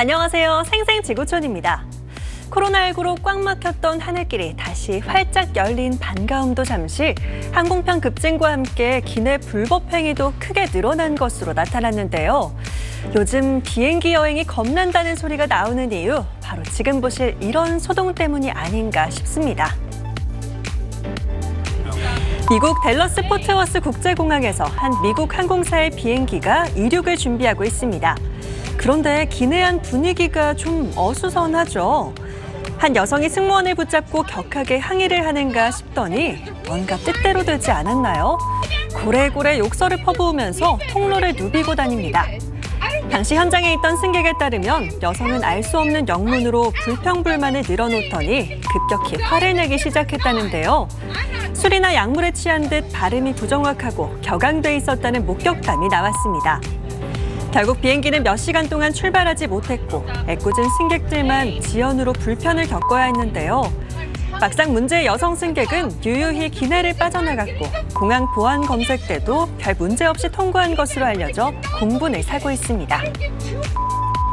안녕하세요. 생생지구촌입니다. 코로나19로 꽉 막혔던 하늘길이 다시 활짝 열린 반가움도 잠시 항공편 급증과 함께 기내 불법 행위도 크게 늘어난 것으로 나타났는데요. 요즘 비행기 여행이 겁난다는 소리가 나오는 이유 바로 지금 보실 이런 소동 때문이 아닌가 싶습니다. 미국 댈러스 포트워스 국제공항에서 한 미국 항공사의 비행기가 이륙을 준비하고 있습니다. 그런데 기내한 분위기가 좀 어수선하죠. 한 여성이 승무원을 붙잡고 격하게 항의를 하는가 싶더니 뭔가 뜻대로 되지 않았나요? 고래고래 욕설을 퍼부으면서 통로를 누비고 다닙니다. 당시 현장에 있던 승객에 따르면 여성은 알 수 없는 영문으로 불평불만을 늘어놓더니 급격히 화를 내기 시작했다는데요. 술이나 약물에 취한 듯 발음이 부정확하고 격앙돼 있었다는 목격담이 나왔습니다. 결국 비행기는 몇 시간 동안 출발하지 못했고 애꿎은 승객들만 지연으로 불편을 겪어야 했는데요. 막상 문제의 여성 승객은 유유히 기내를 빠져나갔고 공항 보안 검색 때도 별 문제 없이 통과한 것으로 알려져 공분을 사고 있습니다.